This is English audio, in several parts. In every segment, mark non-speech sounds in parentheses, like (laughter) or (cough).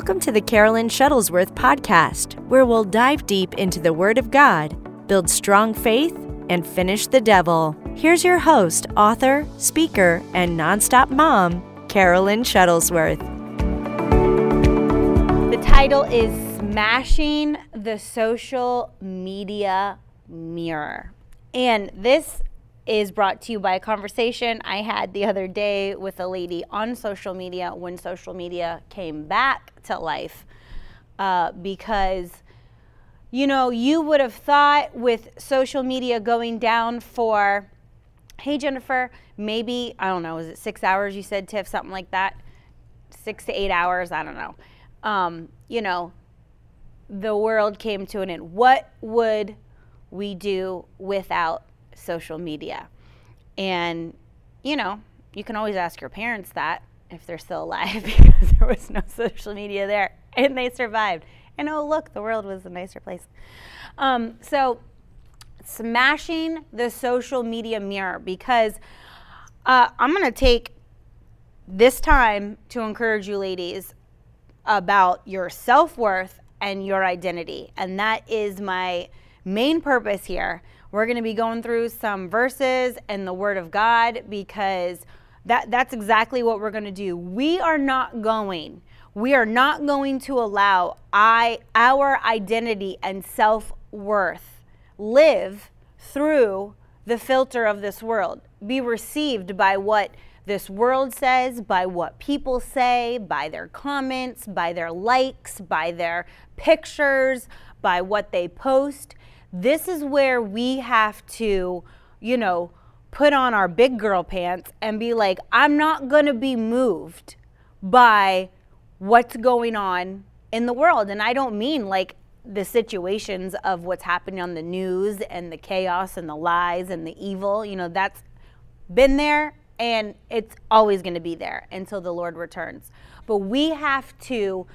Welcome to the Carolyn Shuttlesworth podcast, where we'll dive deep into the Word of God, build strong faith, and finish the devil. Here's your host, author, speaker, and nonstop mom, Carolyn Shuttlesworth. The title is Smashing the Social Media Mirror. And this is brought to you by a conversation I had the other day with a lady on social media when social media came back to life. Uh, because, you know, you would have thought with social media going down for, hey, Jennifer, maybe, I don't know, is it six hours you said, Tiff, something like that? Six to eight hours, I don't know. Um, you know, the world came to an end. What would we do without social media. And, you know, you can always ask your parents that if they're still alive (laughs) because there was no social media there and they survived. And oh, look, the world was a nicer place. Um, so, smashing the social media mirror because uh, I'm going to take this time to encourage you, ladies, about your self worth and your identity. And that is my main purpose here we're going to be going through some verses and the Word of God because that, that's exactly what we're going to do. We are not going, we are not going to allow I, our identity and self worth live through the filter of this world, be received by what this world says, by what people say, by their comments, by their likes, by their pictures, by what they post. This is where we have to, you know, put on our big girl pants and be like, I'm not going to be moved by what's going on in the world. And I don't mean like the situations of what's happening on the news and the chaos and the lies and the evil. You know, that's been there and it's always going to be there until the Lord returns. But we have to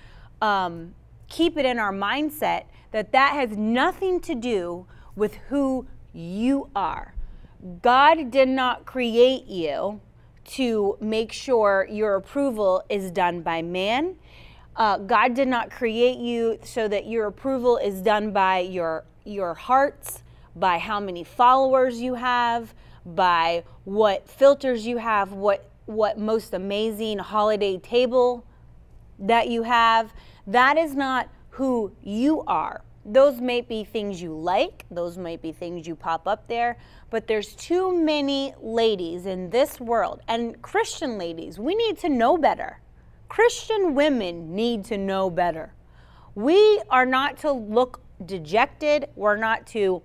um, keep it in our mindset that that has nothing to do with who you are. God did not create you to make sure your approval is done by man. Uh, God did not create you so that your approval is done by your your hearts, by how many followers you have, by what filters you have, what what most amazing holiday table that you have. That is not who you are. Those might be things you like, those might be things you pop up there, but there's too many ladies in this world, and Christian ladies, we need to know better. Christian women need to know better. We are not to look dejected, we're not to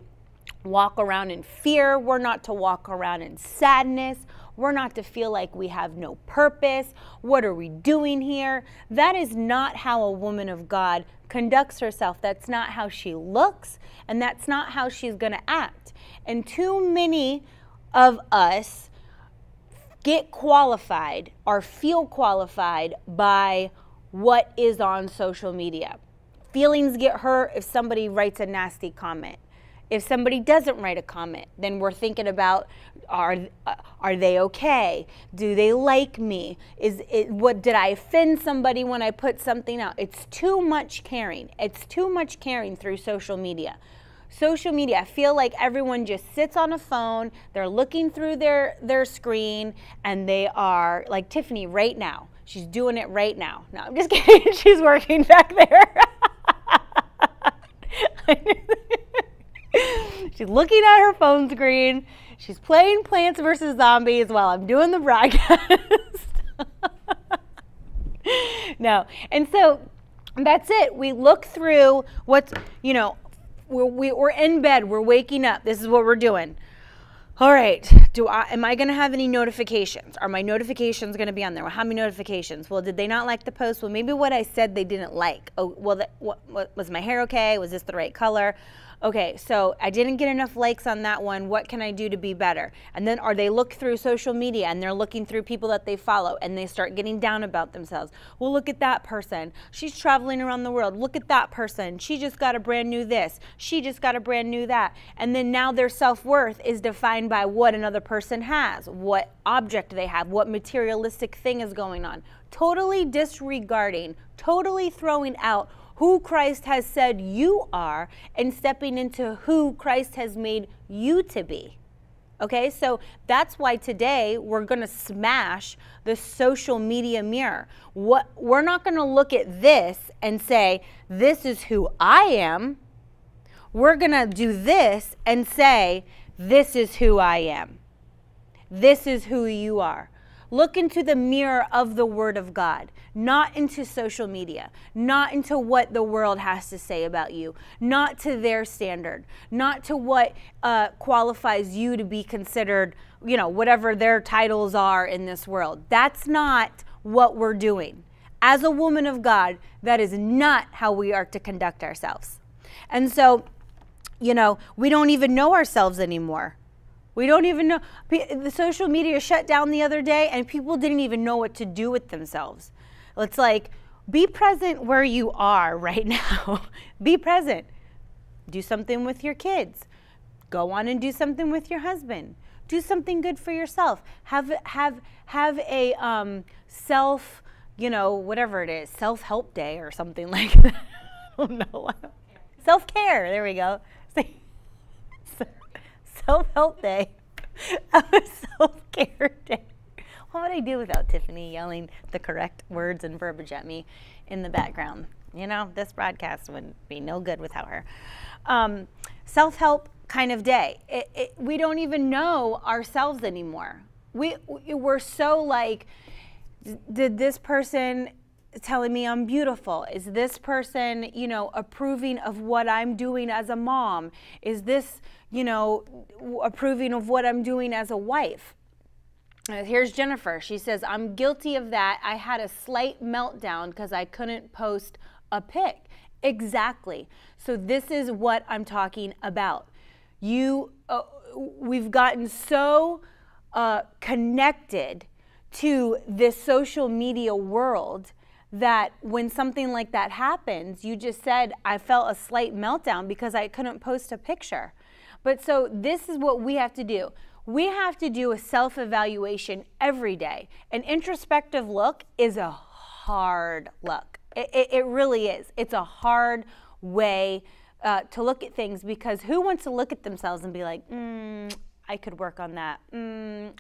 walk around in fear, we're not to walk around in sadness. We're not to feel like we have no purpose. What are we doing here? That is not how a woman of God conducts herself. That's not how she looks, and that's not how she's going to act. And too many of us get qualified or feel qualified by what is on social media. Feelings get hurt if somebody writes a nasty comment if somebody doesn't write a comment, then we're thinking about are uh, are they okay? Do they like me? Is it what did I offend somebody when I put something out? It's too much caring. It's too much caring through social media. Social media, I feel like everyone just sits on a phone, they're looking through their their screen and they are like Tiffany right now. She's doing it right now. No, I'm just (laughs) kidding. She's working back there. (laughs) (laughs) She's looking at her phone screen. She's playing Plants vs. Zombies while I'm doing the broadcast. (laughs) no. And so that's it. We look through what's, you know, we're, we, are in bed, we're waking up. This is what we're doing. All right. Do I am I going to have any notifications? Are my notifications going to be on there? Well, how many notifications? Well, did they not like the post? Well, maybe what I said they didn't like. Oh, well, what, what was my hair okay? Was this the right color? Okay, so I didn't get enough likes on that one. What can I do to be better? And then, are they look through social media and they're looking through people that they follow and they start getting down about themselves. Well, look at that person. She's traveling around the world. Look at that person. She just got a brand new this. She just got a brand new that. And then now their self worth is defined by what another person has, what object they have, what materialistic thing is going on. Totally disregarding, totally throwing out who Christ has said you are and stepping into who Christ has made you to be. Okay, so that's why today we're to smash the social media mirror. What we're not to look at this and say this is who I am. We're to do this and say this is who I am. This is who you are. Look into the mirror of the Word of God, not into social media, not into what the world has to say about you, not to their standard, not to what uh, qualifies you to be considered, you know, whatever their titles are in this world. That's not what we're doing. As a woman of God, that is not how we are to conduct ourselves. And so, you know, we don't even know ourselves anymore. We don't even know. The social media shut down the other day, and people didn't even know what to do with themselves. It's like, be present where you are (laughs) right now. be present. Do something with your kids. Go on and do something with your husband. Do something good for yourself. Have have have a um, self, you know, whatever it is, self help day or something (laughs) like that. Know. (laughs) Self care. There we go. Self help day. (laughs) a self care day. What would I do without Tiffany yelling the correct words and verbiage at me in the background? You know, this broadcast would be no good without her. Um, self help kind of day. It, it, we don't even know ourselves anymore. We, we're so like, did this person telling me I'm beautiful? Is this person, you know, approving of what I'm doing as a mom? Is this, you know, approving of what I'm doing as a wife? Uh, here's Jennifer. She says, I'm guilty of that. I had a slight meltdown because I couldn't post a pic. Exactly. So, this is what I'm talking about. You, uh, we've gotten so uh, connected to this social media world that when something like that happens, you just said, I felt a slight meltdown because I couldn't post a picture. But so this is what we have to do. We have to do a self evaluation every day. An introspective look is a hard look. It, it, it really is. It's a hard way uh, to look at things because who wants to look at themselves and be like, mm, I could work on that. Mm,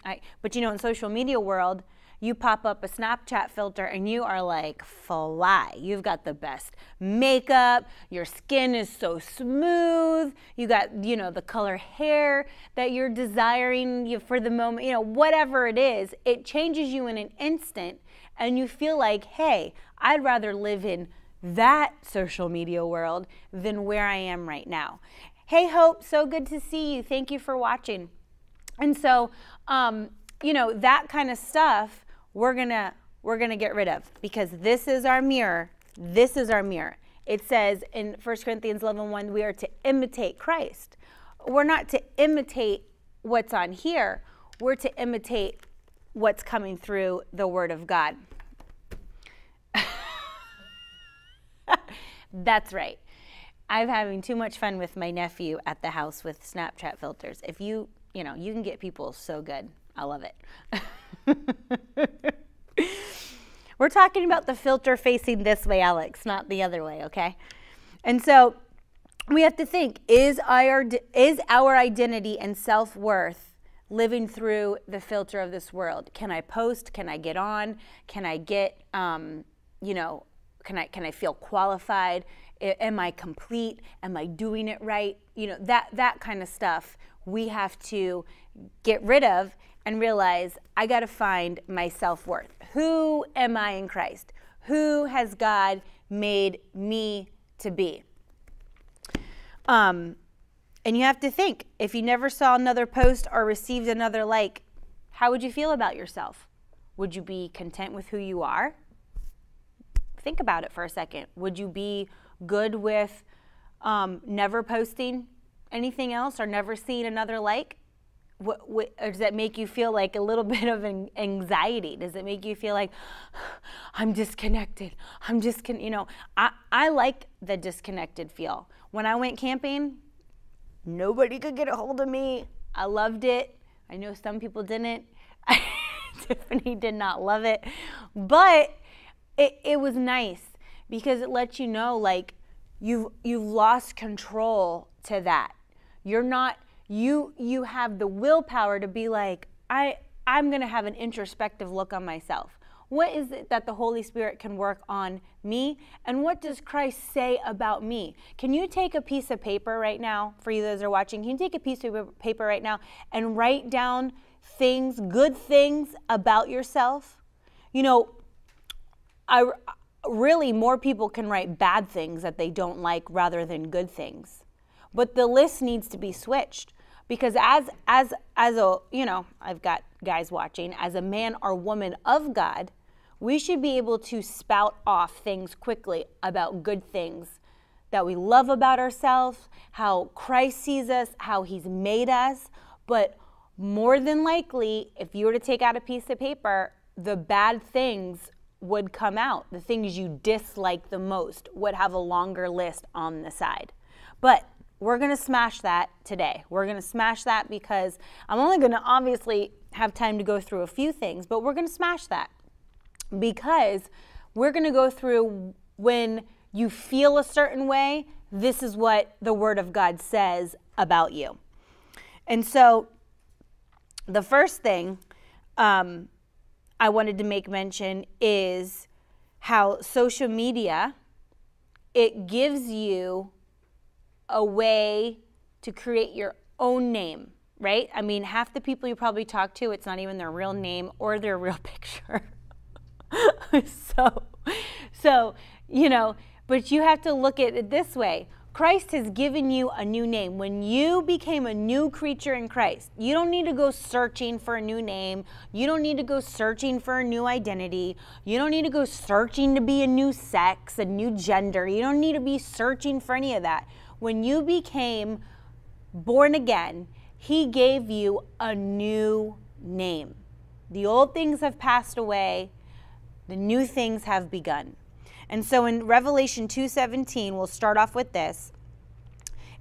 but you know, in social media world, you pop up a Snapchat filter and you are like fly. You've got the best makeup, your skin is so smooth, you got, you know, the color hair that you're desiring You for the moment, you know, whatever it is, it changes you in an instant and you feel like, hey, I'd rather live in that social media world than where I am right now. Hey, Hope, so good to see you. Thank you for watching. And so, um, you know, that kind of stuff we're gonna we're gonna get rid of because this is our mirror. This is our mirror. It says in 1 Corinthians 11 1, we are to imitate Christ. We're not to imitate what's on here, we're to imitate what's coming through the Word of God. (laughs) That's right. I'm having too much fun with my nephew at the house with Snapchat filters. If you, you know, you can get people so good. I love it. (laughs) (laughs) We're talking about the filter facing this way, Alex, not the other way, okay? And so we have to think is our, is our identity and self worth living through the filter of this world? Can I post? Can I get on? Can I get, um, you know, can I, can I feel qualified? Am I complete? Am I doing it right? You know, that, that kind of stuff we have to get rid of and realize I got to find my self worth. Who am I in Christ? Who has God made me to be? Um, and you have to think if you never saw another post or received another like, how would you feel about yourself? Would you be content with who you are? Think about it for a second. Would you be good with um, never posting anything else or never seeing another like? What, what, does that make you feel like a little (laughs) bit of an anxiety? Does it make you feel like (sighs) I'm disconnected? I'm just, you know, I, I like the disconnected feel. When I went camping, nobody could get a hold of me. I loved it. I know some people didn't. (laughs) Tiffany did not love it, but it, it was nice because it lets you know like you've you've lost control to that. You're not you you have the willpower to be like I I'm going to have an introspective look on myself. What is it that the Holy Spirit can work on me? And what does Christ say about me? Can you take a piece of paper right now, for you those are watching, can you take a piece of paper right now and write down things, good things about yourself? You know, I really more people can write bad things that they don't like rather than good things. But the list needs to be switched because as as as a, you know, I've got guys watching, as a man or woman of God, we should be able to spout off things quickly about good things that we love about ourselves, how Christ sees us, how he's made us, but more than likely, if you were to take out a piece of paper, the bad things would come out. The things you dislike the most would have a longer list on the side. But we're going to smash that today. We're going to smash that because I'm only going to obviously have time to go through a few things, but we're going to smash that because we're going to go through when you feel a certain way, this is what the Word of God says about you. And so the first thing um, I wanted to make mention is how social media it gives you a way to create your own name, right? I mean, half the people you probably talk to, it's not even their real name or their real (laughs) picture. (laughs) so, so, you know, but you have to look at it this way. Christ has given you a new name. When you became a new creature in Christ, you don't need to go searching for a new name. You don't need to go searching for a new identity. You don't need to go searching to be a new sex, a new gender. You don't need to be searching for any of that. When you became born again, He gave you a new name. The old things have passed away, the new things have begun. And so in Revelation 2:17, we'll start off with this.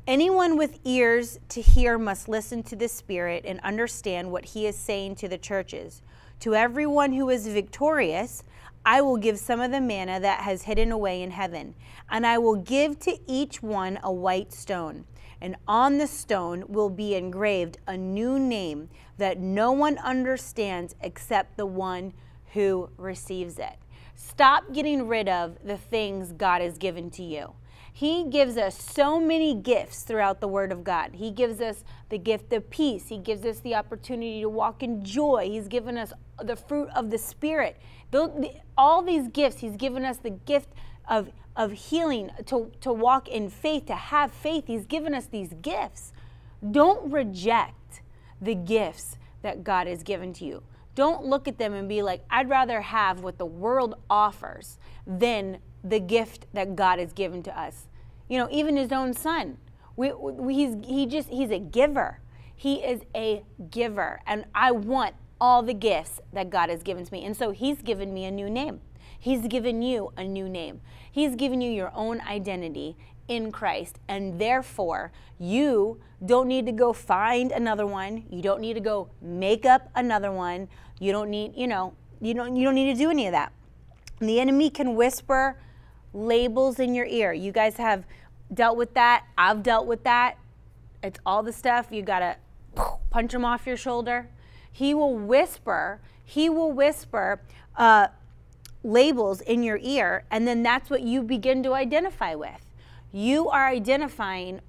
Anyone with ears to hear must listen to the Spirit and understand what he is saying to the churches. To everyone who is victorious, I will give some of the manna that has hidden away in heaven, and I will give to each one a white stone. And on the stone will be engraved a new name that no one understands except the one who receives it. Stop getting rid of the things God has given to you. He gives us so many gifts throughout the Word of God. He gives us the gift of peace. He gives us the opportunity to walk in joy. He's given us the fruit of the Spirit. All these gifts, He's given us the gift of, of healing, to, to walk in faith, to have faith. He's given us these gifts. Don't reject the gifts that God has given to you. Don't look at them and be like, I'd rather have what the world offers than the gift that God has given to us. You know, even his own son. We, we, he's, he just, he's a giver. He is a giver. And I want all the gifts that God has given to me. And so he's given me a new name. He's given you a new name. He's given you your own identity in Christ. And therefore, you don't need to go find another one. You don't need to go make up another one. You don't need, you know, you don't you don't need to do any of that. The enemy can whisper labels in your ear. You guys have dealt with that. I've dealt with that. It's all the stuff you got to punch them off your shoulder. He will whisper, he will whisper uh, labels in your ear, and then that's what you begin to identify with you are identifying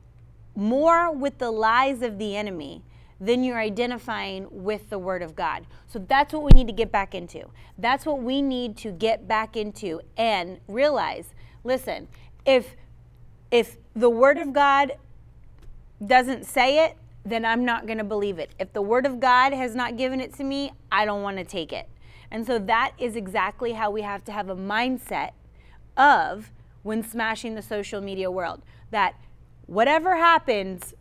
more with the lies of the enemy than you're identifying with the Word of God. So that's what we need to get back into. That's what we need to get back into and realize listen, if, if the Word of God doesn't say it, then I'm not going to believe it. If the Word of God has not given it to me, I don't want to take it. And so that is exactly how we have to have a mindset of when smashing the social media world. That whatever happens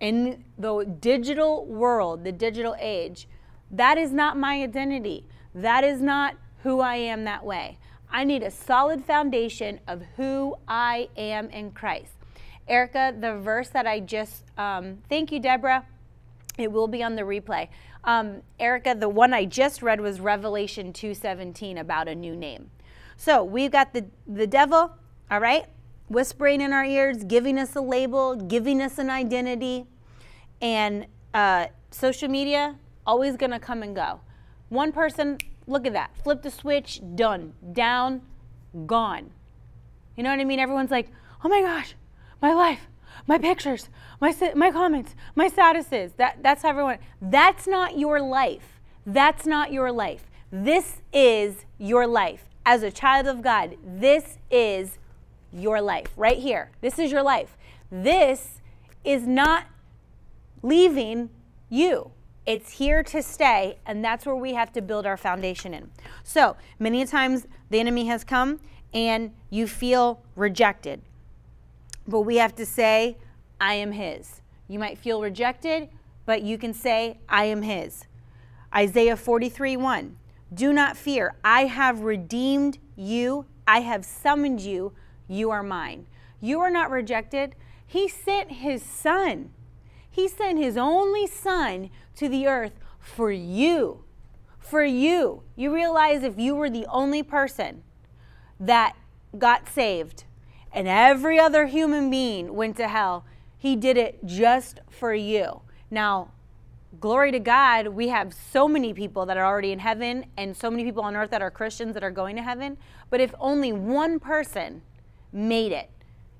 in the digital world, the digital age, that is not my identity. That is not who I am that way. I need a solid foundation of who I am in Christ. Erica, the verse that I just, um, thank you, Deborah. It will be on the replay. Um, Erica, the one I just read was Revelation 2:17 about a new name. So we've got the the devil, all right, whispering in our ears, giving us a label, giving us an identity, and uh, social media always gonna come and go. One person, look at that, flip the switch, done, down, gone. You know what I mean? Everyone's like, oh my gosh, my life, my pictures, my my comments, my statuses. That that's how everyone. That's not your life. That's not your life. This is your life as a child of God. This is your life right here. This is your life. This is not leaving you. It's here to stay, and that's where we have to build our foundation in. So, many times the enemy has come and you feel rejected. But we have to say, I am his. You might feel rejected, but you can say, I am his. Isaiah 43 1. Do not fear. I have redeemed you. I have summoned you. You are mine. You are not rejected. He sent his son. He sent his only son to the earth for you. For you. You realize if you were the only person that got saved and every other human being went to hell, he did it just for you. Now, glory to God, we have so many people that are already in heaven and so many people on earth that are Christians that are going to heaven. But if only one person made it,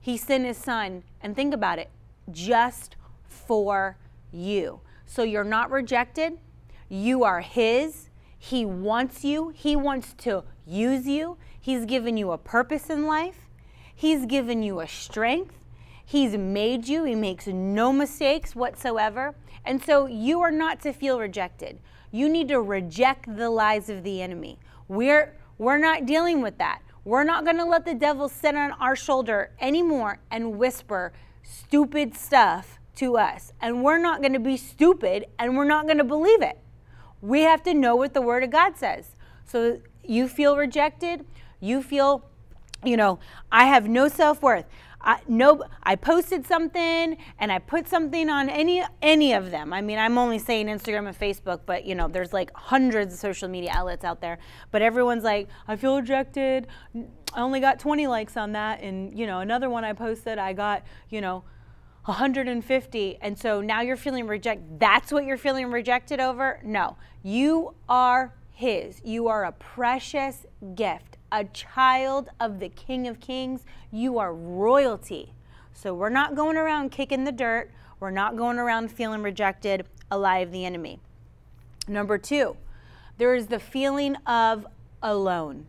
he sent his son, and think about it, just for you. So you're not rejected, you are his. He wants you, he wants to use you. He's given you a purpose in life, he's given you a strength. He's made you. He makes no mistakes whatsoever. And so you are not to feel rejected. You need to reject the lies of the enemy. We're we're not dealing with that. We're not going to let the devil sit on our shoulder anymore and whisper stupid stuff to us. And we're not going to be stupid and we're not going to believe it. We have to know what the word of God says. So you feel rejected, you feel you know, I have no self-worth. I, no, I posted something and I put something on any any of them. I mean, I'm only saying Instagram and Facebook, but you know, there's like hundreds of social media outlets out there. But everyone's like, I feel rejected. I only got 20 likes on that, and you know, another one I posted, I got you know. 150 and so now you're feeling rejected that's what you're feeling rejected over no you are his you are a precious gift a child of the King of Kings, you are royalty. So we're not going around kicking the dirt. We're not going around feeling rejected, alive the enemy. Number two, there is the feeling of alone.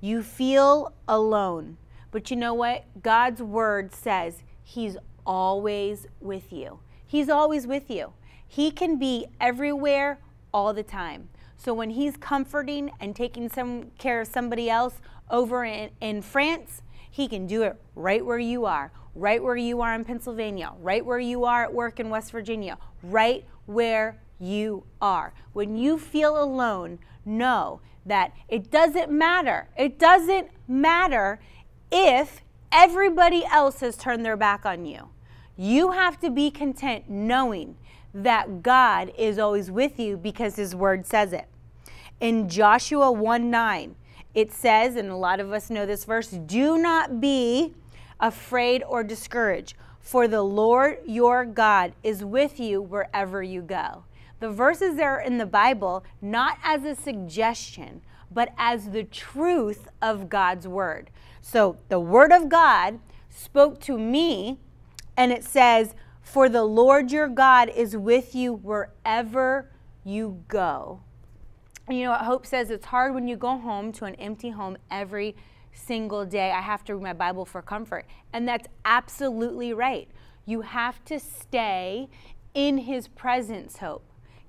You feel alone. But you know what? God's word says He's always with you. He's always with you. He can be everywhere all the time. So when he's comforting and taking some care of somebody else over in, in France, he can do it right where you are, right where you are in Pennsylvania, right where you are at work in West Virginia, right where you are. When you feel alone, know that it doesn't matter. It doesn't matter if everybody else has turned their back on you. You have to be content knowing that God is always with you because His Word says it. In Joshua 1 9, it says, and a lot of us know this verse do not be afraid or discouraged, for the Lord your God is with you wherever you go. The verses are in the Bible not as a suggestion, but as the truth of God's word. So the word of God spoke to me, and it says, For the Lord your God is with you wherever you go you know what Hope says it's hard when you go home to an empty home every single day. I have to read my Bible for comfort. And that's absolutely right. You have to stay in his presence, Hope.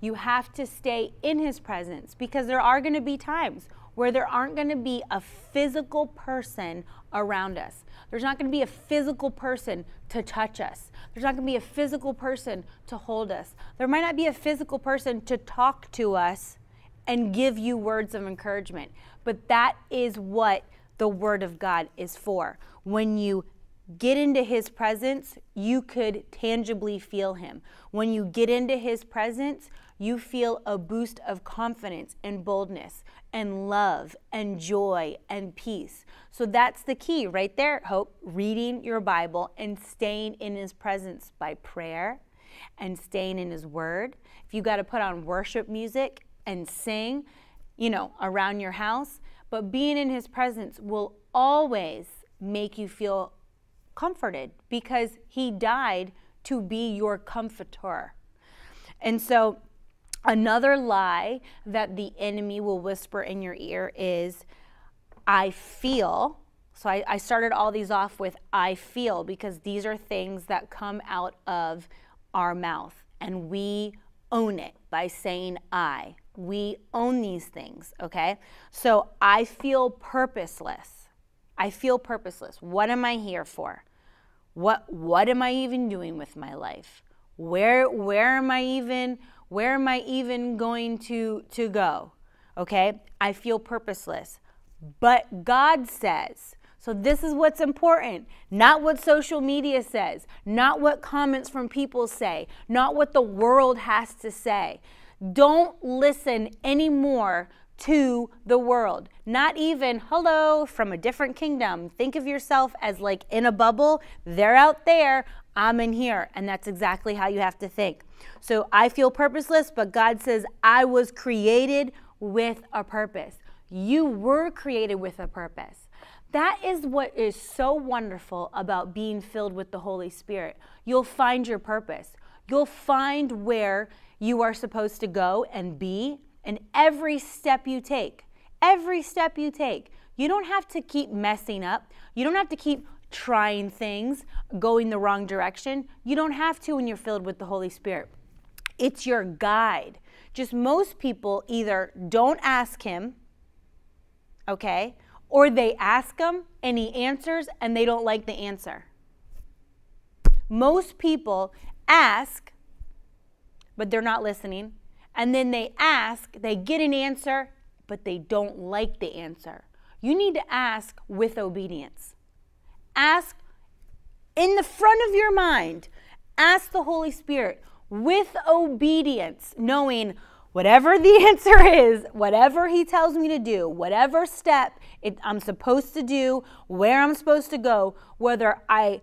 You have to stay in His presence because there are going to be times where there aren't going to be a physical person around us. There's not going to be a physical person to touch us. There's not going to be a physical person to hold us. There might not be a physical person to talk to us and give you words of encouragement. But that is what the Word of God is for. When you get into His presence, you could tangibly feel Him. When you get into His presence, you feel a boost of confidence and boldness and love and joy and peace. So that's the key right there, Hope. Reading your Bible and staying in His presence by prayer and staying in His Word. If you got to put on worship music and sing, you know, around your house, but being in His presence will always make you feel comforted because He died to be your comforter. And so Another lie that the enemy will whisper in your ear is, I feel. So I, I, started all these off with I feel because these are things that come out of our mouth and we own it by saying I. We own these things, okay? So I feel purposeless. I feel purposeless. What am I here for? What what am I even doing with my life? Where where am I even where am I even going to, to go? Okay, I feel purposeless. But God says, so this is what's important, not what social media says, not what comments from people say, not what the world has to say. Don't listen anymore to the world. Not even, hello, from a different kingdom. Think of yourself as like in a bubble. They're out there, I'm in here. And that's exactly how you have to think. So I feel purposeless, but God says, I was created with a purpose. You were created with a purpose. That is what is so wonderful about being filled with the Holy Spirit. You'll find your purpose. You'll find where you are supposed to go and be, and every step you take, every step you take, you don't have to keep messing up. You don't have to keep trying things, going the wrong direction. You don't have to when you're filled with the Holy Spirit. It's your guide. Just most people either don't ask him, okay, or they ask him and he answers and they don't like the answer. Most people ask, but they're not listening. And then they ask, they get an answer, but they don't like the answer. You need to ask with obedience. Ask in the front of your mind, ask the Holy Spirit with obedience, knowing whatever the (laughs) answer is, whatever He tells me to do, whatever step it, I'm supposed to do, where I'm supposed to go, whether I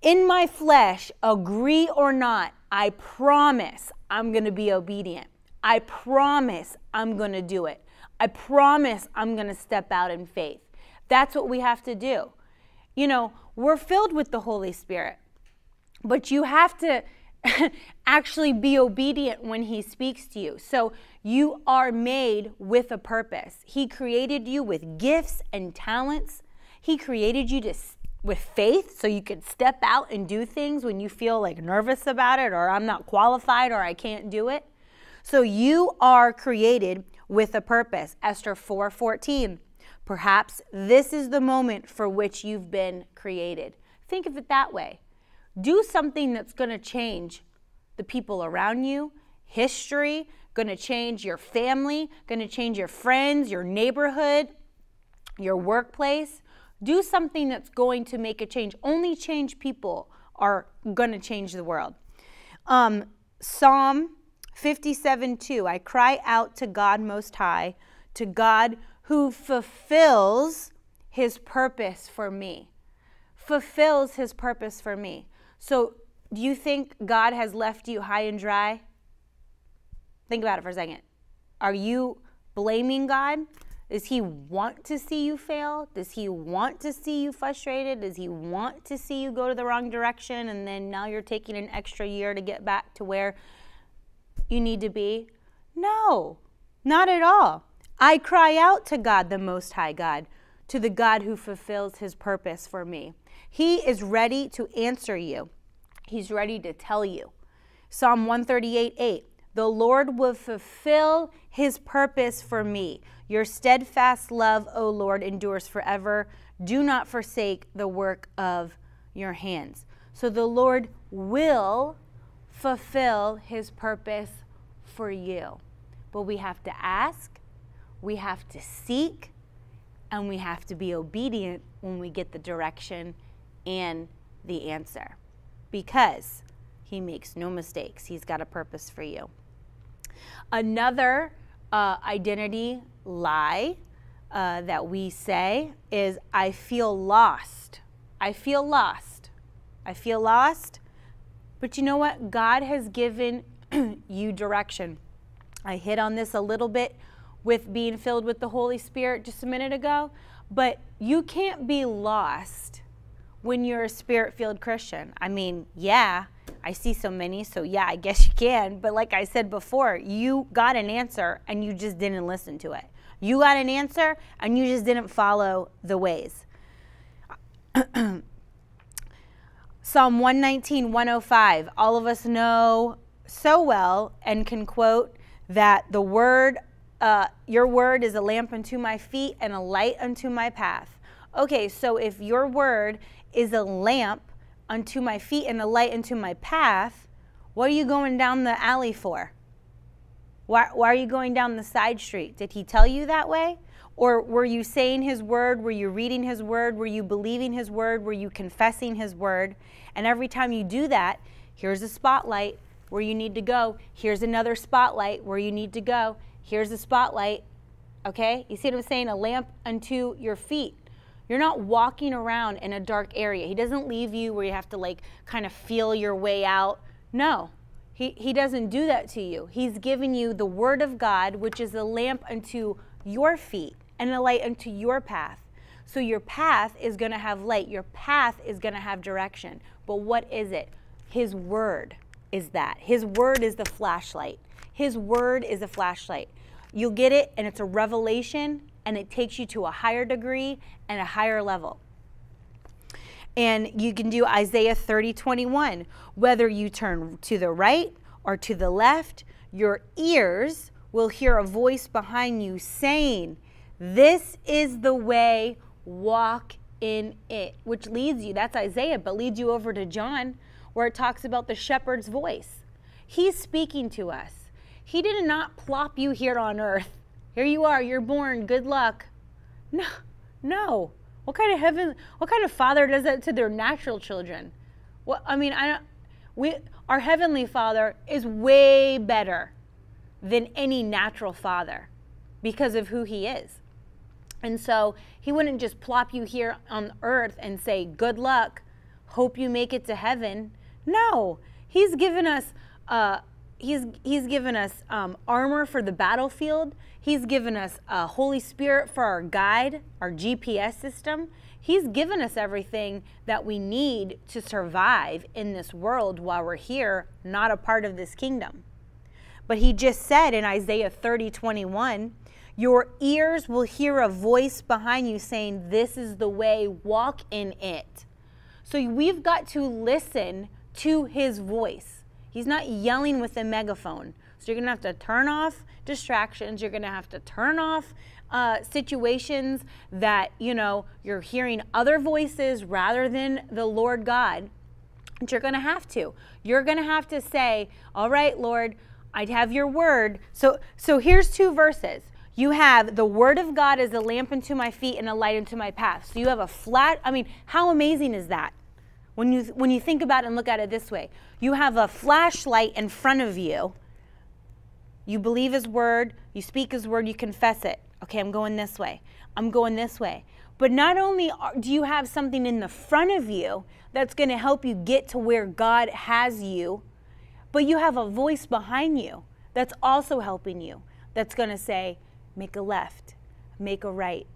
in my flesh agree or not, I promise I'm going to be obedient. I promise I'm going to do it. I promise I'm going to step out in faith. That's what we have to do. You know, we're filled with the Holy Spirit, but you have to (laughs) actually be obedient when He speaks to you. So you are made with a purpose. He created you with gifts and talents. He created you to with faith so you could step out and do things when you feel like nervous about it or I'm not qualified or I can't do it. So you are created with a purpose. Esther 4:14. Perhaps this is the moment for which you've been created. Think of it that way. Do something that's going to change the people around you, history, going to change your family, going to change your friends, your neighborhood, your workplace. Do something that's going to make a change. Only change people are going to change the world. Um, Psalm 57 2 I cry out to God Most High, to God who fulfills his purpose for me. Fulfills his purpose for me. So, do you think God has left you high and dry? Think about it for a second. Are you blaming God? Does he want to see you fail? Does he want to see you frustrated? Does he want to see you go to the wrong direction and then now you're taking an extra year to get back to where you need to be? No, not at all. I cry out to God, the Most High God, to the God who fulfills his purpose for me. He is ready to answer you, he's ready to tell you. Psalm 138 8 The Lord will fulfill his purpose for me. Your steadfast love, O Lord, endures forever. Do not forsake the work of your hands. So the Lord will fulfill his purpose for you. But we have to ask, we have to seek, and we have to be obedient when we get the direction and the answer. Because he makes no mistakes, he's got a purpose for you. Another uh, identity lie uh, that we say is I feel lost. I feel lost. I feel lost. But you know what? God has given (clears throat) you direction. I hit on this a little bit with being filled with the Holy Spirit just a minute ago, but you can't be lost when you're a spirit filled Christian. I mean, yeah, I see so many, so yeah, I guess you can. But like I said before, you got an answer and you just didn't listen to it. You got an answer and you just didn't follow the ways. (clears throat) Psalm 119, 105. All of us know so well and can quote that the word, uh, your word is a lamp unto my feet and a light unto my path. Okay, so if your word is a lamp unto my feet and a light unto my path, what are you going down the alley for? Why, why are you going down the side street? Did he tell you that way? Or were you saying his word? Were you reading his word? Were you believing his word? Were you confessing his word? And every time you do that, here's a spotlight where you need to go. Here's another spotlight where you need to go. Here's a spotlight. Okay? You see what I'm saying? A lamp unto your feet. You're not walking around in a dark area. He doesn't leave you where you have to like kind of feel your way out. No, he, he doesn't do that to you. He's given you the word of God, which is a lamp unto your feet and a light unto your path. So your path is going to have light. Your path is going to have direction. But what is it? His word is that. His word is the flashlight. His word is a flashlight. You'll get it, and it's a revelation, and it takes you to a higher degree and a higher level. And you can do Isaiah 30, 21. Whether you turn to the right or to the left, your ears will hear a voice behind you saying, This is the way, walk in it. Which leads you, that's Isaiah, but leads you over to John, where it talks about the shepherd's voice. He's speaking to us. He did not plop you here on earth here you are, you're born, good luck. No, no. What kind of heaven, what kind of father does that to their natural children? What, I mean, I we, our heavenly father is way better than any natural father because of who he is. And so he wouldn't just plop you here on earth and say, good luck, hope you make it to heaven. No, he's given us, uh, he's, he's given us um, armor for the battlefield. He's given us a Holy Spirit for our guide, our GPS system. He's given us everything that we need to survive in this world while we're here, not a part of this kingdom. But he just said in Isaiah 30, 21, Your ears will hear a voice behind you saying, This is the way, walk in it. So we've got to listen to his voice. He's not yelling with a megaphone. So you're to have to turn off distractions. You're to have to turn off uh, situations that, you know, you're hearing other voices rather than the Lord God. And you're to have to. You're to have to say, all right, Lord, I have your word. So, so here's two verses. You have the word of God as a lamp unto my feet and a light unto my path. So you have a flat, I mean, how amazing is that? When you, when you think about it and look at it this way, you have a flashlight in front of you you believe his word, you speak his word, you confess it. Okay, I'm going this way. I'm going this way. But not only do you have something in the front of you that's going to help you get to where God has you, but you have a voice behind you that's also helping you that's going to say, make a left, make a right,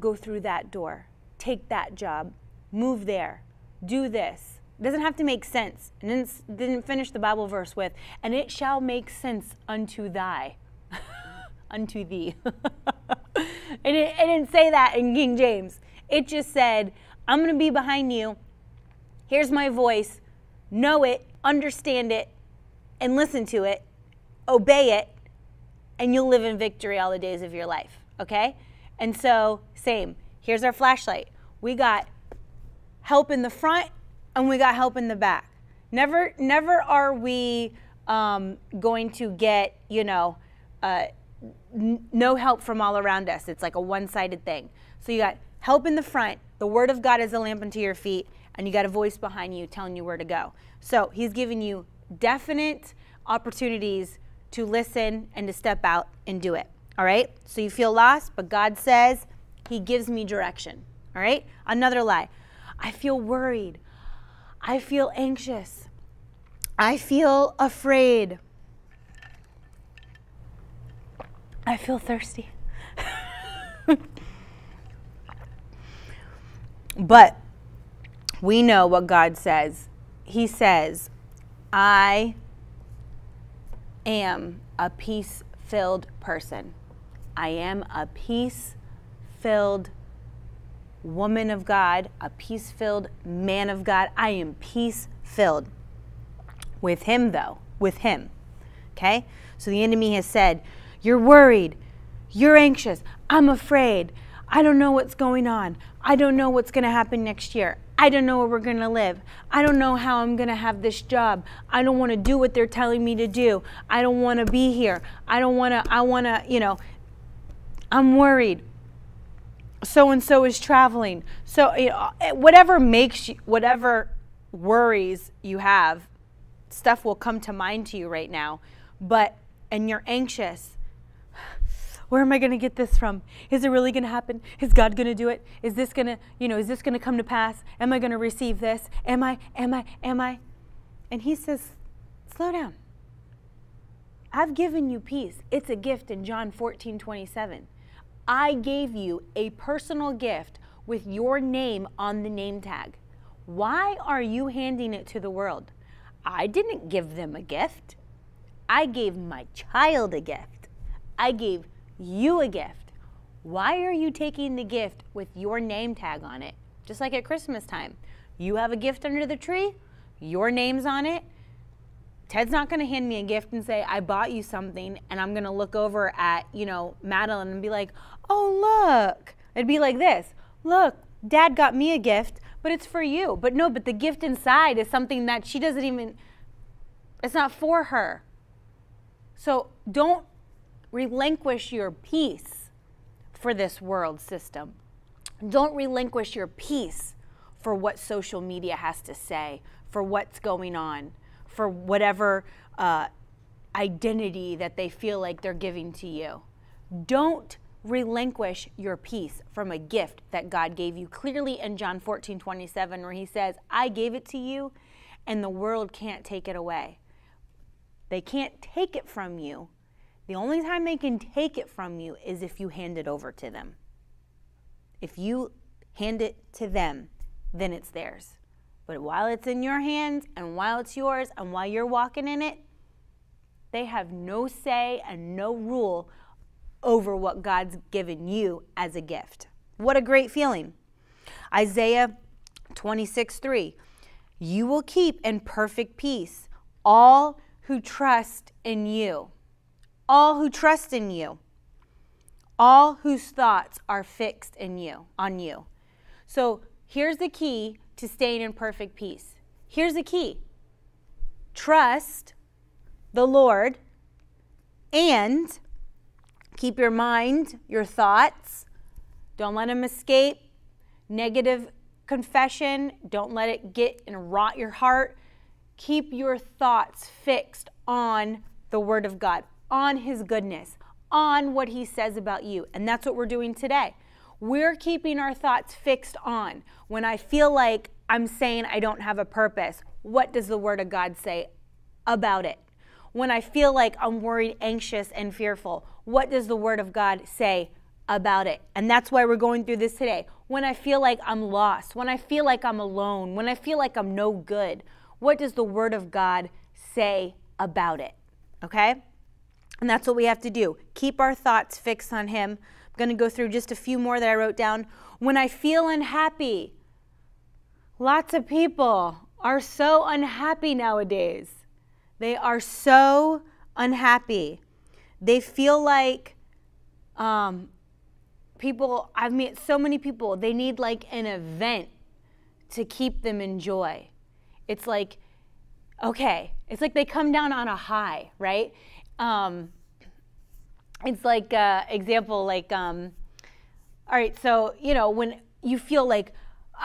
go through that door, take that job, move there, do this. Doesn't have to make sense. And didn't, didn't finish the Bible verse with, and it shall make sense unto thy, (laughs) unto thee. (laughs) it, it didn't say that in King James. It just said, I'm going to be behind you. Here's my voice. Know it, understand it, and listen to it. obey it, and you'll live in victory all the days of your life. Okay? And so, same. Here's our flashlight. We got help in the front and we got help in the back. Never, never are we um, going to get, you know, uh, n- no help from all around us. It's like a one sided thing. So you got help in the front, the word of God is a lamp unto your feet, and you got a voice behind you telling you where to go. So he's giving you definite opportunities to listen and to step out and do it. All right? So you feel lost, but God says he gives me direction. All right? Another lie. I feel worried. I feel anxious. I feel afraid. I feel thirsty. (laughs) but we know what God says. He says, I am a peace filled person. I am a peace filled woman of God, a peace filled man of God. I am peace filled. With him, though, with him. Okay? So the enemy has said, You're worried. You're anxious. I'm afraid. I don't know what's going on. I don't know what's going to happen next year. I don't know where we're going to live. I don't know how I'm going to have this job. I don't want to do what they're telling me to do. I don't want to be here. I don't want to, I want to, you know, I'm worried. So and so is traveling. So, you know, eh, whatever makes you, whatever worries you have, stuff will come to mind to you right now. But, and you're anxious (sighs) where am I going to get this from? Is it really going to happen? Is God going to do it? Is this going to, you know, is this going to come to pass? Am I going to receive this? Am I, am I, am I? And he says, slow down. I've given you peace. It's a gift in John 14, 27. I gave you a personal gift with your name on the name tag. Why are you handing it to the world? I didn't give them a gift. I gave my child a gift. I gave you a gift. Why are you taking the gift with your name tag on it? Just like at Christmas time. You have a gift under the tree, your name's on it. Ted's not going to hand me a gift and say, I bought you something, and I'm going to look over at, you know, Madeline and be like, oh, look. It'd be like this Look, dad got me a gift, but it's for you. But no, but the gift inside is something that she doesn't even, it's not for her. So don't relinquish your peace for this world system. Don't relinquish your peace for what social media has to say, for what's going on, for whatever uh, identity that they feel like they're giving to you. Don't relinquish your peace from a gift that God gave you. Clearly in John 14, 27, where he says, I gave it to you, and the world can't take it away. They can't take it from you, the only time they can take it from you is if you hand it over to them. If you hand it to them, then it's theirs. But while it's in your hands and while it's yours and while you're walking in it, they have no say and no rule over what God's given you as a gift. What a great feeling. Isaiah 26 3. You will keep in perfect peace all who trust in you all who trust in you, all whose thoughts are fixed in you, on you. So here's the key to staying in perfect peace. Here's the key trust the Lord and keep your mind, your thoughts, don't let them escape. Negative confession, don't let it get and rot your heart. Keep your thoughts fixed on the Word of God on His goodness, on what He says about you. And that's what we're doing today. We're keeping our thoughts fixed on. When I feel like I'm saying I don't have a purpose, what does the Word of God say about it? When I feel like I'm worried, anxious, and fearful, what does the Word of God say about it? And that's why we're going through this today. When I feel like I'm lost, when I feel like I'm alone, when I feel like I'm no good, what does the Word of God say about it? Okay? And that's what we have to do. Keep our thoughts fixed on Him. I'm going to go through just a few more that I wrote down. When I feel unhappy, lots of people are so unhappy nowadays. They are so unhappy. They feel like um, people, I've met so many people, they need like an event to keep them in joy. It's like, okay, it's like they come down on a high, right? Um, it's like, uh, example, like, um, all right, so, you know, when you feel like,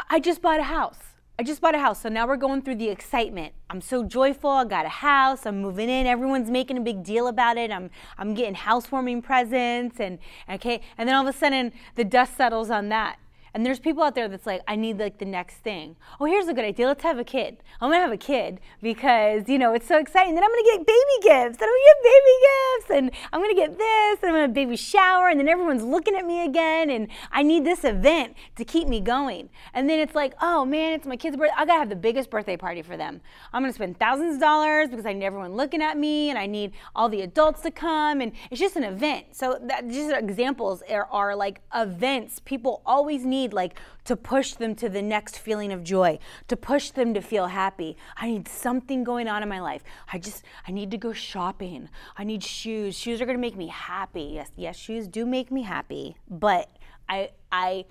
I just bought a house. I just bought a house. So now we're going through the excitement. I'm so joyful. I got a house. I'm moving in. Everyone's making a big deal about it. I'm I'm getting housewarming presents and okay. And then all of a sudden the dust settles on that. And there's people out there that's like, I need like the next thing. Oh, here's a good idea. Let's have a kid. I'm gonna have a kid because you know it's so exciting. Then I'm gonna get baby gifts. Then I'm gonna get baby gifts, and I'm gonna get this, and I'm gonna baby shower, and then everyone's looking at me again, and I need this event to keep me going. And then it's like, oh man, it's my kid's birthday. I gotta have the biggest birthday party for them. I'm gonna spend thousands of dollars because I need everyone looking at me, and I need all the adults to come, and it's just an event. So that just examples are, are like events people always need need like to push them to the next feeling of joy, to push them to feel happy. I need something going on in my life. I just I need to go shopping. I need shoes. Shoes are going to make me happy. Yes, yes, shoes do make me happy, but I I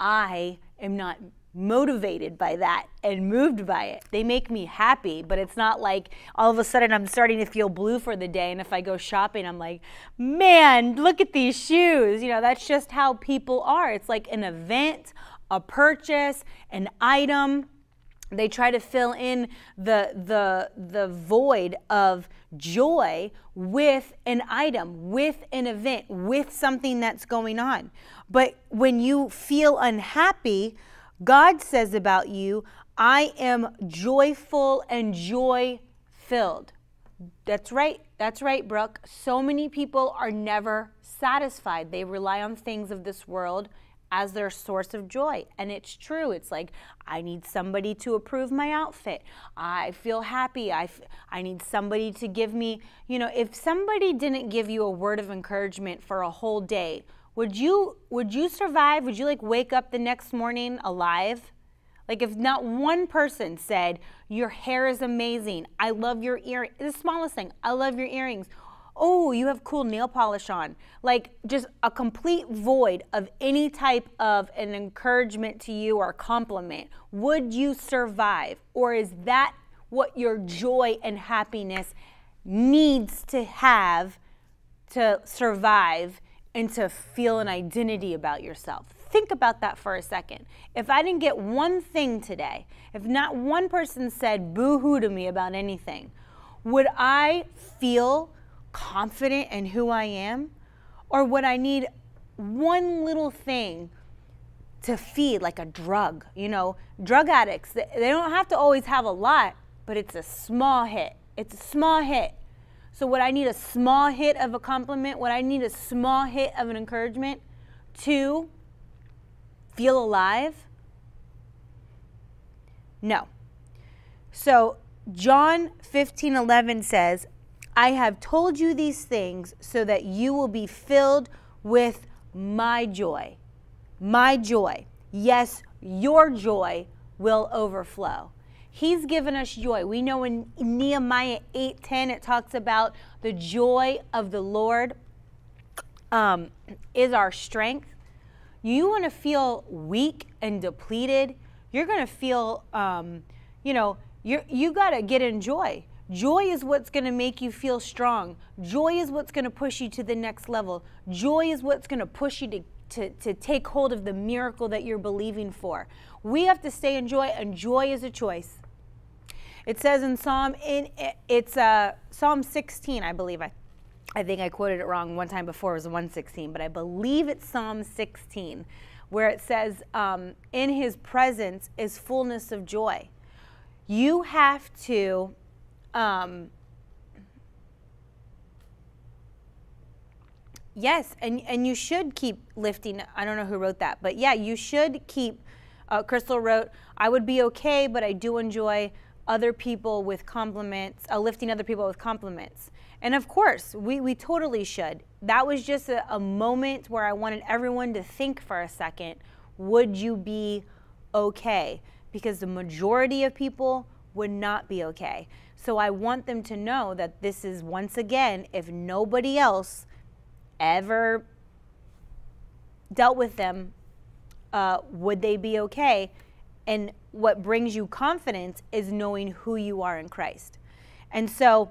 I am not motivated by that and moved by it. They make me happy, but it's not like all of a sudden I'm starting to feel blue for the day. And if I go shopping, I'm like, man, look at these shoes. You know, that's just how people are. It's like an event, a purchase, an item. They try to fill in the, the, the void of joy with an item, with an event, with something that's going on. But when you feel unhappy, God says about you, I am joyful and joy filled. That's right. That's right, Brooke. So many people are never satisfied. They rely on things of this world as their source of joy. And it's true. It's like, I need somebody to approve my outfit. I feel happy. I, I need somebody to give me, you know, if somebody didn't give you a word of encouragement for a whole day, would you would you survive? Would you like wake up the next morning alive? Like if not one person said, "Your hair is amazing. I love your ear." The smallest thing. I love your earrings. Oh, you have cool nail polish on. Like just a complete void of any type of an encouragement to you or compliment. Would you survive? Or is that what your joy and happiness needs to have to survive and to feel an identity about yourself. Think about that for a second. If I didn't get one thing today, if not one person said boo hoo to me about anything, would I feel confident in who I am? Or would I need one little thing to feed, like a drug? You know, drug addicts, they don't have to always have a lot, but it's a small hit. It's a small hit. So, would I need a small hit of a compliment? Would I need a small hit of an encouragement to feel alive? No. So, John 15 11 says, I have told you these things so that you will be filled with my joy. My joy. Yes, your joy will overflow. He's given us joy. We know in Nehemiah 8:10 it talks about the joy of the Lord um, is our strength. You want to feel weak and depleted. You're going to feel, um, you know, you you got to get in joy. Joy is what's going to make you feel strong. Joy is what's going to push you to the next level. Joy is what's going to push you to, to, to take hold of the miracle that you're believing for. We have to stay in joy, and joy is a choice. It says in Psalm in it's uh, Psalm 16, I believe. I I think I quoted it wrong one time before. It was 116, but I believe it's Psalm 16, where it says, um, "In His presence is fullness of joy." You have to. Um, Yes, and and you should keep lifting. I don't know who wrote that, but yeah, you should keep. Uh, Crystal wrote, "I would be okay, but I do enjoy other people with compliments, uh, lifting other people with compliments. And of course, we, we totally should. That was just a, a moment where I wanted everyone to think for a second would you be okay? Because the majority of people would not be okay. So I want them to know that this is once again, if nobody else ever dealt with them, uh, would they be okay? And what brings you confidence is knowing who you are in Christ. And so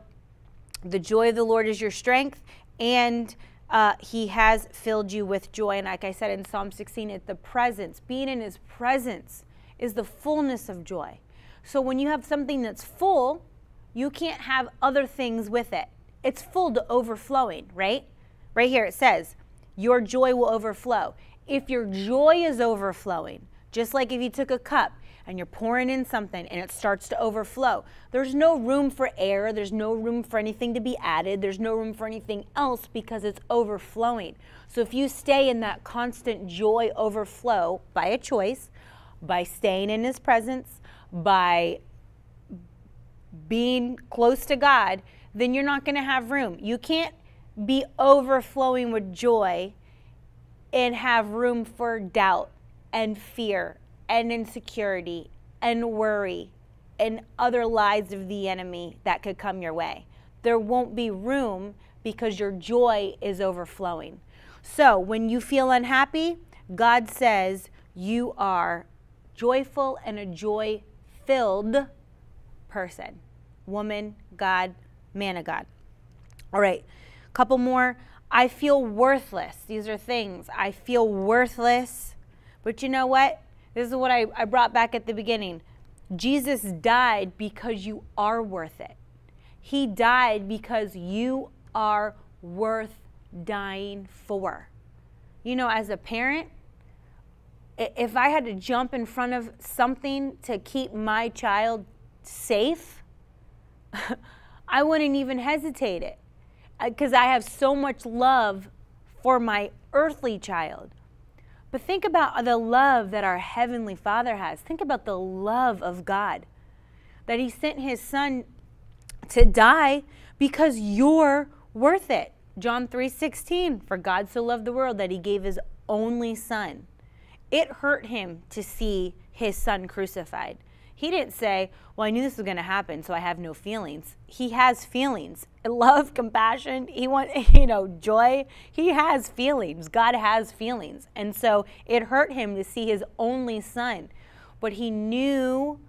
the joy of the Lord is your strength, and uh, He has filled you with joy. And like I said in Psalm 16, it's the presence, being in His presence is the fullness of joy. So when you have something that's full, you can't have other things with it. It's full to overflowing, right? Right here it says, Your joy will overflow. If your joy is overflowing, just like if you took a cup and you're pouring in something and it starts to overflow, there's no room for air, there's no room for anything to be added, there's no room for anything else because it's overflowing. So if you stay in that constant joy overflow by a choice, by staying in His presence, by being close to God, then you're not going to have room. You can't be overflowing with joy and have room for doubt and fear and insecurity and worry and other lies of the enemy that could come your way. There won't be room because your joy is overflowing. So when you feel unhappy, God says you are joyful and a joy filled person woman, God, man of God. All right, couple more. I feel worthless. These are things. I feel worthless. But you know what? This is what I, I brought back at the beginning. Jesus died because you are worth it. He died because you are worth dying for. You know, as a parent, if I had to jump in front of something to keep my child safe, (laughs) I wouldn't even hesitate it uh, because I have so much love for my earthly child. But think about the love that our Heavenly Father has. Think about the love of God that He sent His Son to die because you're worth it. John 3:16 For God so loved the world that he gave his only son it hurt him to see his son crucified. He didn't say, Well, I knew this was going to happen, so I have no feelings. He has feelings (laughs) love, compassion, he want, (laughs) you know, joy. He has feelings. God has feelings. And so it hurt him to see his only son. But he knew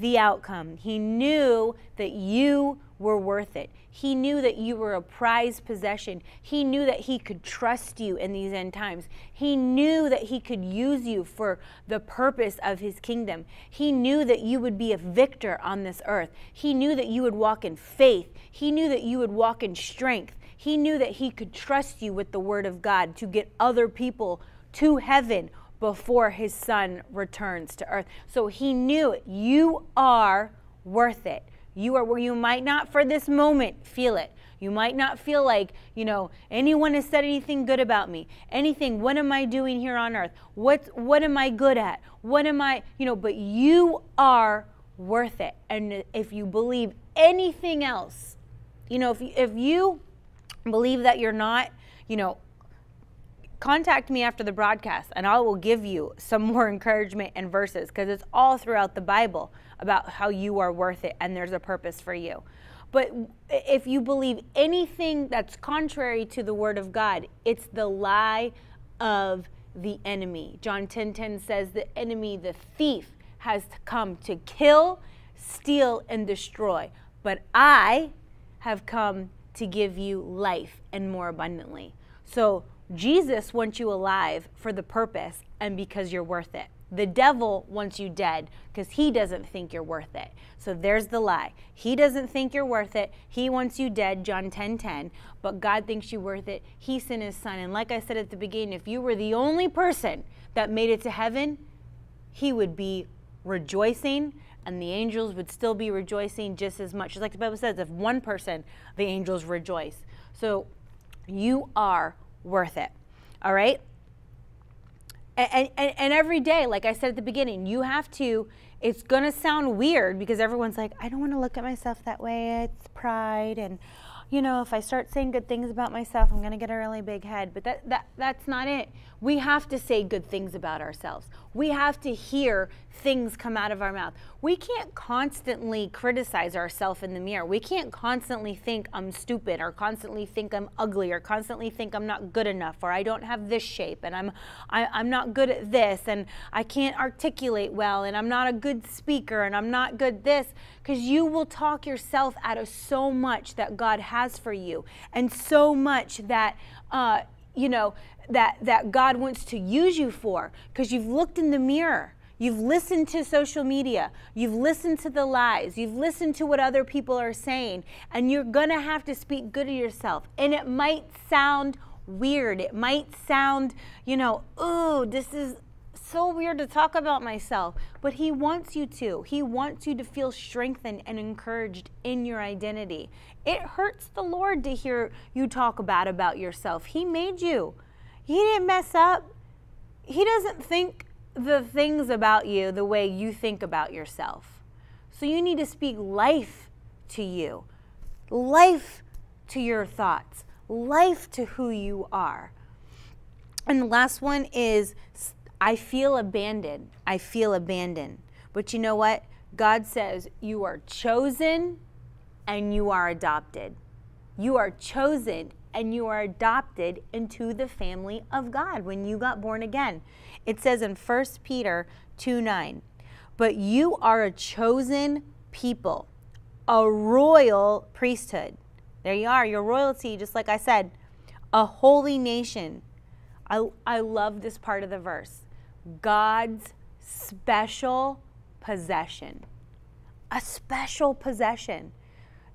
the outcome. He knew that you were worth it. He knew that you were a prized possession. He knew that he could trust you in these end times. He knew that he could use you for the purpose of his kingdom. He knew that you would be a victor on this earth. He knew that you would walk in faith. He knew that you would walk in strength. He knew that he could trust you with the word of God to get other people to heaven before his son returns to earth. So he knew it. you are worth it. You are where you might not for this moment feel it. You might not feel like, you know, anyone has said anything good about me. Anything, what am I doing here on earth? What what am I good at? What am I, you know, but you are worth it. And if you believe anything else, you know, if you, if you believe that you're not, you know, contact me after the broadcast and I will give you some (laughs) more encouragement and verses because it's all throughout the Bible about how you are worth it and there's a purpose for you. But if you believe anything that's contrary to the word of God, it's the lie of the enemy. John 10:10 10, 10 says the enemy, the thief, has come to kill, steal, and destroy. But I have come to give you life and more abundantly. So Jesus wants you alive for the purpose and because you're worth it. The devil wants you dead because he doesn't think you're worth it. So there's the lie. He doesn't think you're worth it. He wants you dead, John 10 10. But God thinks you're worth it. He sent his son. And like I said at the beginning, if you were the only person that made it to heaven, he would be rejoicing and the angels would still be rejoicing just as much. Just like the Bible says, if one person, the angels rejoice. So you are worth it. All right? And, and, and every day, like I said at the beginning, you have to, it's to sound weird because everyone's like, I don't want to look at myself that way. It's pride. And, you know, if I start saying good things about myself, I'm going to get a really big head. But that, that, that's not it. We have to say good things about ourselves. We have to hear things come out of our mouth. We can't constantly criticize ourselves in the mirror. We can't constantly think I'm stupid or constantly think I'm ugly or constantly think I'm not good enough or I don't have this shape and I'm, I, I'm not good at this and I can't articulate well and I'm not a good speaker and I'm not good this because you will talk yourself out of so much that God has for you and so much that uh, you know that that God wants to use you for because you've looked in the mirror. You've listened to social media. You've listened to the lies. You've listened to what other people are saying. And you're going to have to speak good of yourself. And it might sound weird. It might sound, you know, oh, this is so weird to talk about myself. But He wants you to. He wants you to feel strengthened and encouraged in your identity. It hurts the Lord to hear you talk bad about yourself. He made you. He didn't mess up. He doesn't think the things about you the way you think about yourself. So you need to speak life to you, life to your thoughts, life to who you are. And the last one is I feel abandoned. I feel abandoned. But you know what? God says you are chosen and you are adopted. You are chosen and you are adopted into the family of God when you got born again. It says in 1 Peter 2 9, but you are a chosen people, a royal priesthood. There you are, your royalty, just like I said, a holy nation. I, I love this part of the verse. God's special possession. A special possession.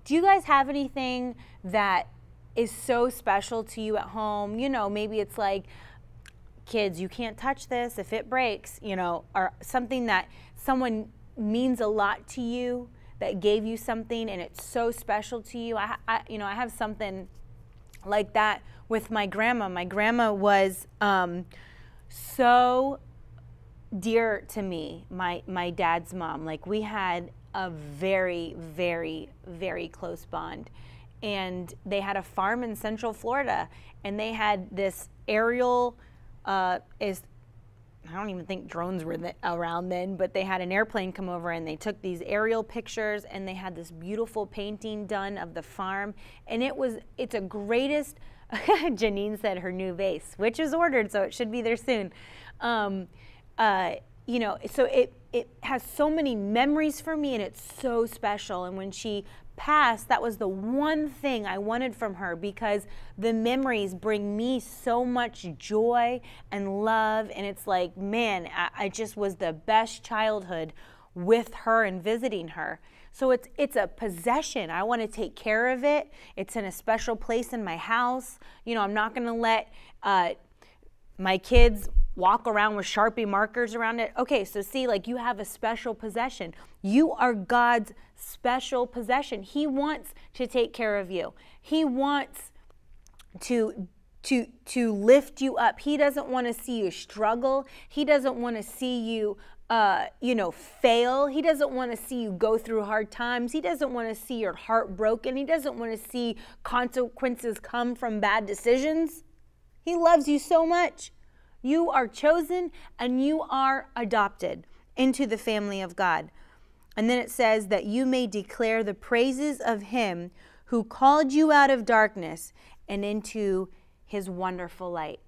Do you guys have anything that is so special to you at home. You know, maybe it's like, kids, you can't touch this if it breaks, you know, or something that someone means a lot to you that gave you something and it's so special to you. I, I you know, I have something like that with my grandma. My grandma was um, so dear to me, my, my dad's mom. Like, we had a very, very, very close bond and they had a farm in Central Florida, and they had this aerial uh, is I don't even think drones were around then, but they had an airplane come over and they took these aerial pictures and they had this beautiful painting done of the farm. And it was, it's a greatest, (laughs) Janine said her new vase, which is ordered, so it should be there soon. Um, uh, you know, so it, it has so many memories for me and it's so special. And when she passed, that was the one thing I wanted from her because the memories bring me so much joy and love. And it's like, man, I, I just was the best childhood with her and visiting her. So it's it's a possession. I want to take care of it. It's in a special place in my house. You know, I'm not going to let uh, my kids walk around with Sharpie markers around it. Okay, so see, like you have a special possession. You are God's special possession. He wants to take care of you. He wants to to to lift you up. He doesn't want to see you struggle. He doesn't want to see you uh, you know, fail. He doesn't want to see you go through hard times. He doesn't want to see your heart broken. He doesn't want to see consequences come from bad decisions. He loves you so much. You are chosen and you are adopted into the family of God. And then it says that you may declare the praises of him who called you out of darkness and into his wonderful light.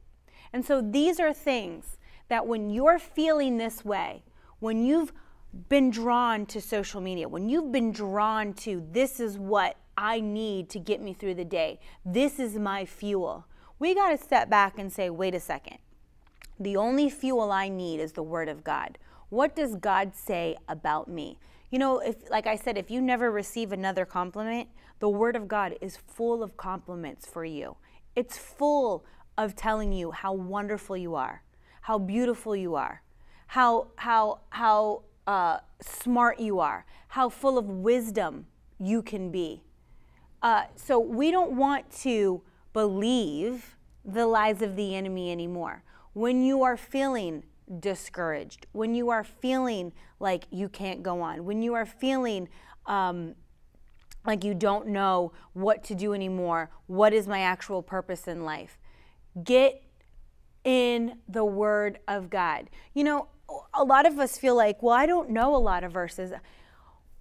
And so these are things that when you're feeling this way, when you've been drawn to social media, when you've been drawn to this is what I need to get me through the day, this is my fuel, we got to step back and say, wait a second. The only fuel I need is the Word of God. What does God say about me? You know, if like I said, if you never receive another compliment, the Word of God is full of compliments for you. It's full of telling you how wonderful you are, how beautiful you are, how how how uh, smart you are, how full of wisdom you can be. Uh, so we don't want to believe the lies of the enemy anymore when you are feeling discouraged, when you are feeling like you can't go on, when you are feeling um, like you don't know what to do anymore. What is my actual purpose in life? Get in the Word of God. You know, a lot of us feel like, well, I don't know a lot of verses.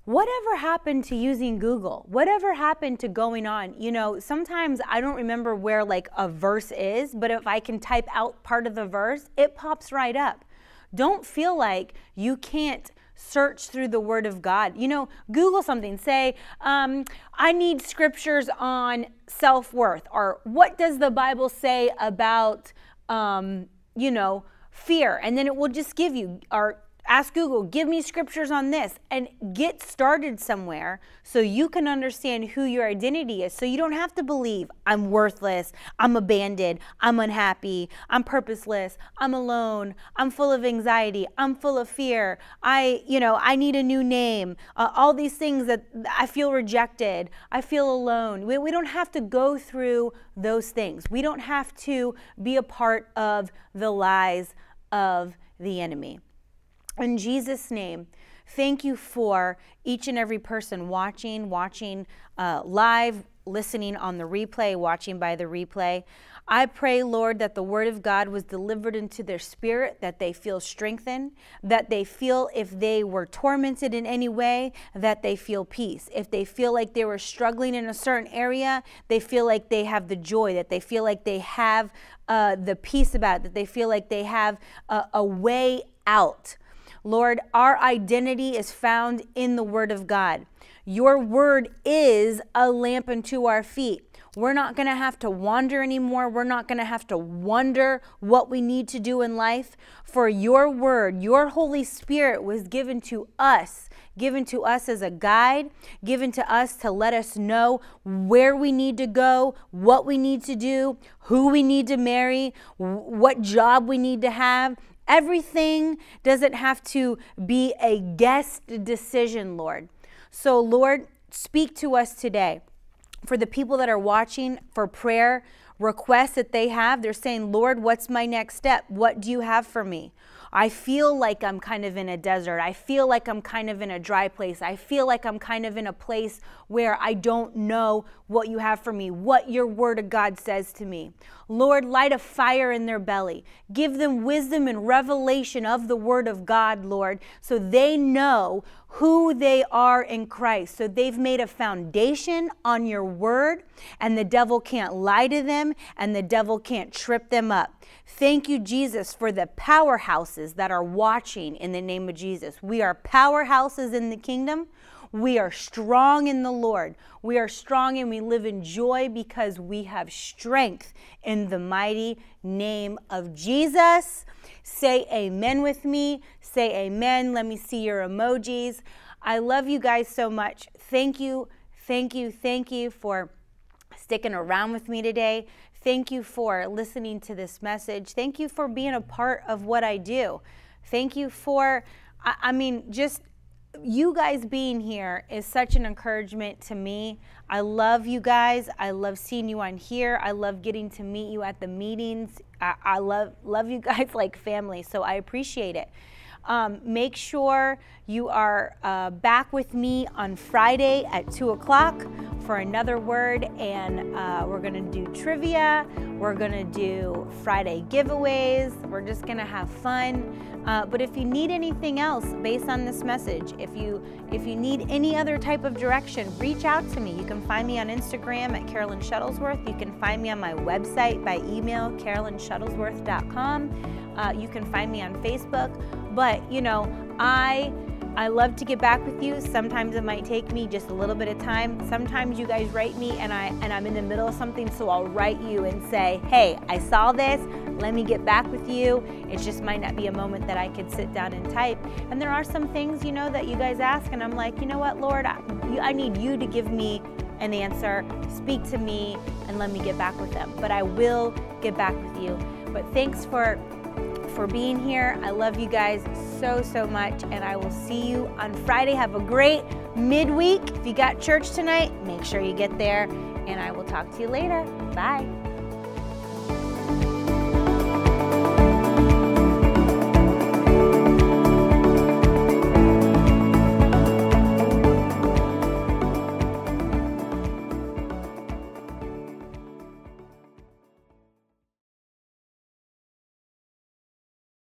Whatever happened to using Google? Whatever happened to going on? You know, sometimes I don't remember where like a verse is, but if I can type out part of the verse, it pops right up. Don't feel like you can't search through the Word of God. You know, Google something, say, um, I need scriptures on self worth, or what does the Bible say about, um, you know, fear? And then it will just give you, or ask Google, give me scriptures on this, and get started somewhere so you can understand who your identity is. So you don't have to believe I'm worthless, I'm abandoned, I'm unhappy, I'm purposeless, I'm alone, I'm full of anxiety, I'm full of fear, I, you know, I need a new name, uh, all these things that I feel rejected, I feel alone. We, we don't have to go through those things. We don't have to be a part of the lies of the enemy. In Jesus' name, thank you for each and every person watching, watching uh, live, listening on the replay, watching by the replay. I pray, Lord, that the word of God was delivered into their spirit, that they feel strengthened, that they feel if they were tormented in any way, that they feel peace. If they feel like they were struggling in a certain area, they feel like they have the joy, that they feel like they have uh, the peace about it, that they feel like they have a, a way out Lord, our identity is found in the Word of God. Your Word is a lamp unto our feet. We're not going to have to wander anymore. We're not going to have to wonder what we need to do in life. For your word, your Holy Spirit was given to us, given to us as a guide, given to us to let us know where we need to go, what we need to do, who we need to marry, what job we need to have. Everything doesn't have to be a guest decision, Lord. So, Lord, speak to us today. For the people that are watching for prayer requests that they have, they're saying, Lord, what's my next step? What do you have for me? I feel like I'm kind of in a desert. I feel like I'm kind of in a dry place. I feel like I'm kind of in a place where I don't know what you have for me, what your word of God says to me. Lord, light a fire in their belly. Give them wisdom and revelation of the word of God, Lord, so they know who they are in Christ. So they've made a foundation on your word, and the devil can't lie to them, and the devil can't trip them up. Thank you, Jesus, for the powerhouses that are watching in the name of Jesus. We are powerhouses in the kingdom. We are strong in the Lord. We are strong and we live in joy because we have strength in the mighty name of Jesus. Say amen with me. Say amen. Let me see your emojis. I love you guys so much. Thank you, thank you, thank you for sticking around with me today. Thank you for listening to this message. Thank you for being a part of what I do. Thank you for, I, I mean, just you guys being here is such an encouragement to me. I love you guys. I love seeing you on here. I love getting to meet you at the meetings. I, I love love you (laughs) guys like family. So I appreciate it. Um, make sure you are uh, back with me on Friday at 2 o'clock for another word, and uh, we're to do trivia. We're to do Friday giveaways. We're just to have fun. Uh, but if you need anything else based on this message, if you if you need any other type of direction, reach out to me. You can find me on Instagram at Carolyn Shuttlesworth. You can find me on my website by email, carolynshuttlesworth.com. Uh, you can find me on Facebook. But you know, I I love to get back with you. Sometimes it might take me just a little bit of time. Sometimes you guys write me and I and I'm in the middle of something, so I'll write you and say, "Hey, I saw this. Let me get back with you." It just might not be a moment that I could sit down and type. And there are some things, you know, that you guys ask and I'm like, "You know what, Lord, I, I need you to give me an answer. Speak to me and let me get back with them." But I will get back with you. But thanks for for being here. I love you guys so, so much, and I will see you on Friday. Have a great midweek. If you got church tonight, make sure you get there, and I will talk to you later. Bye.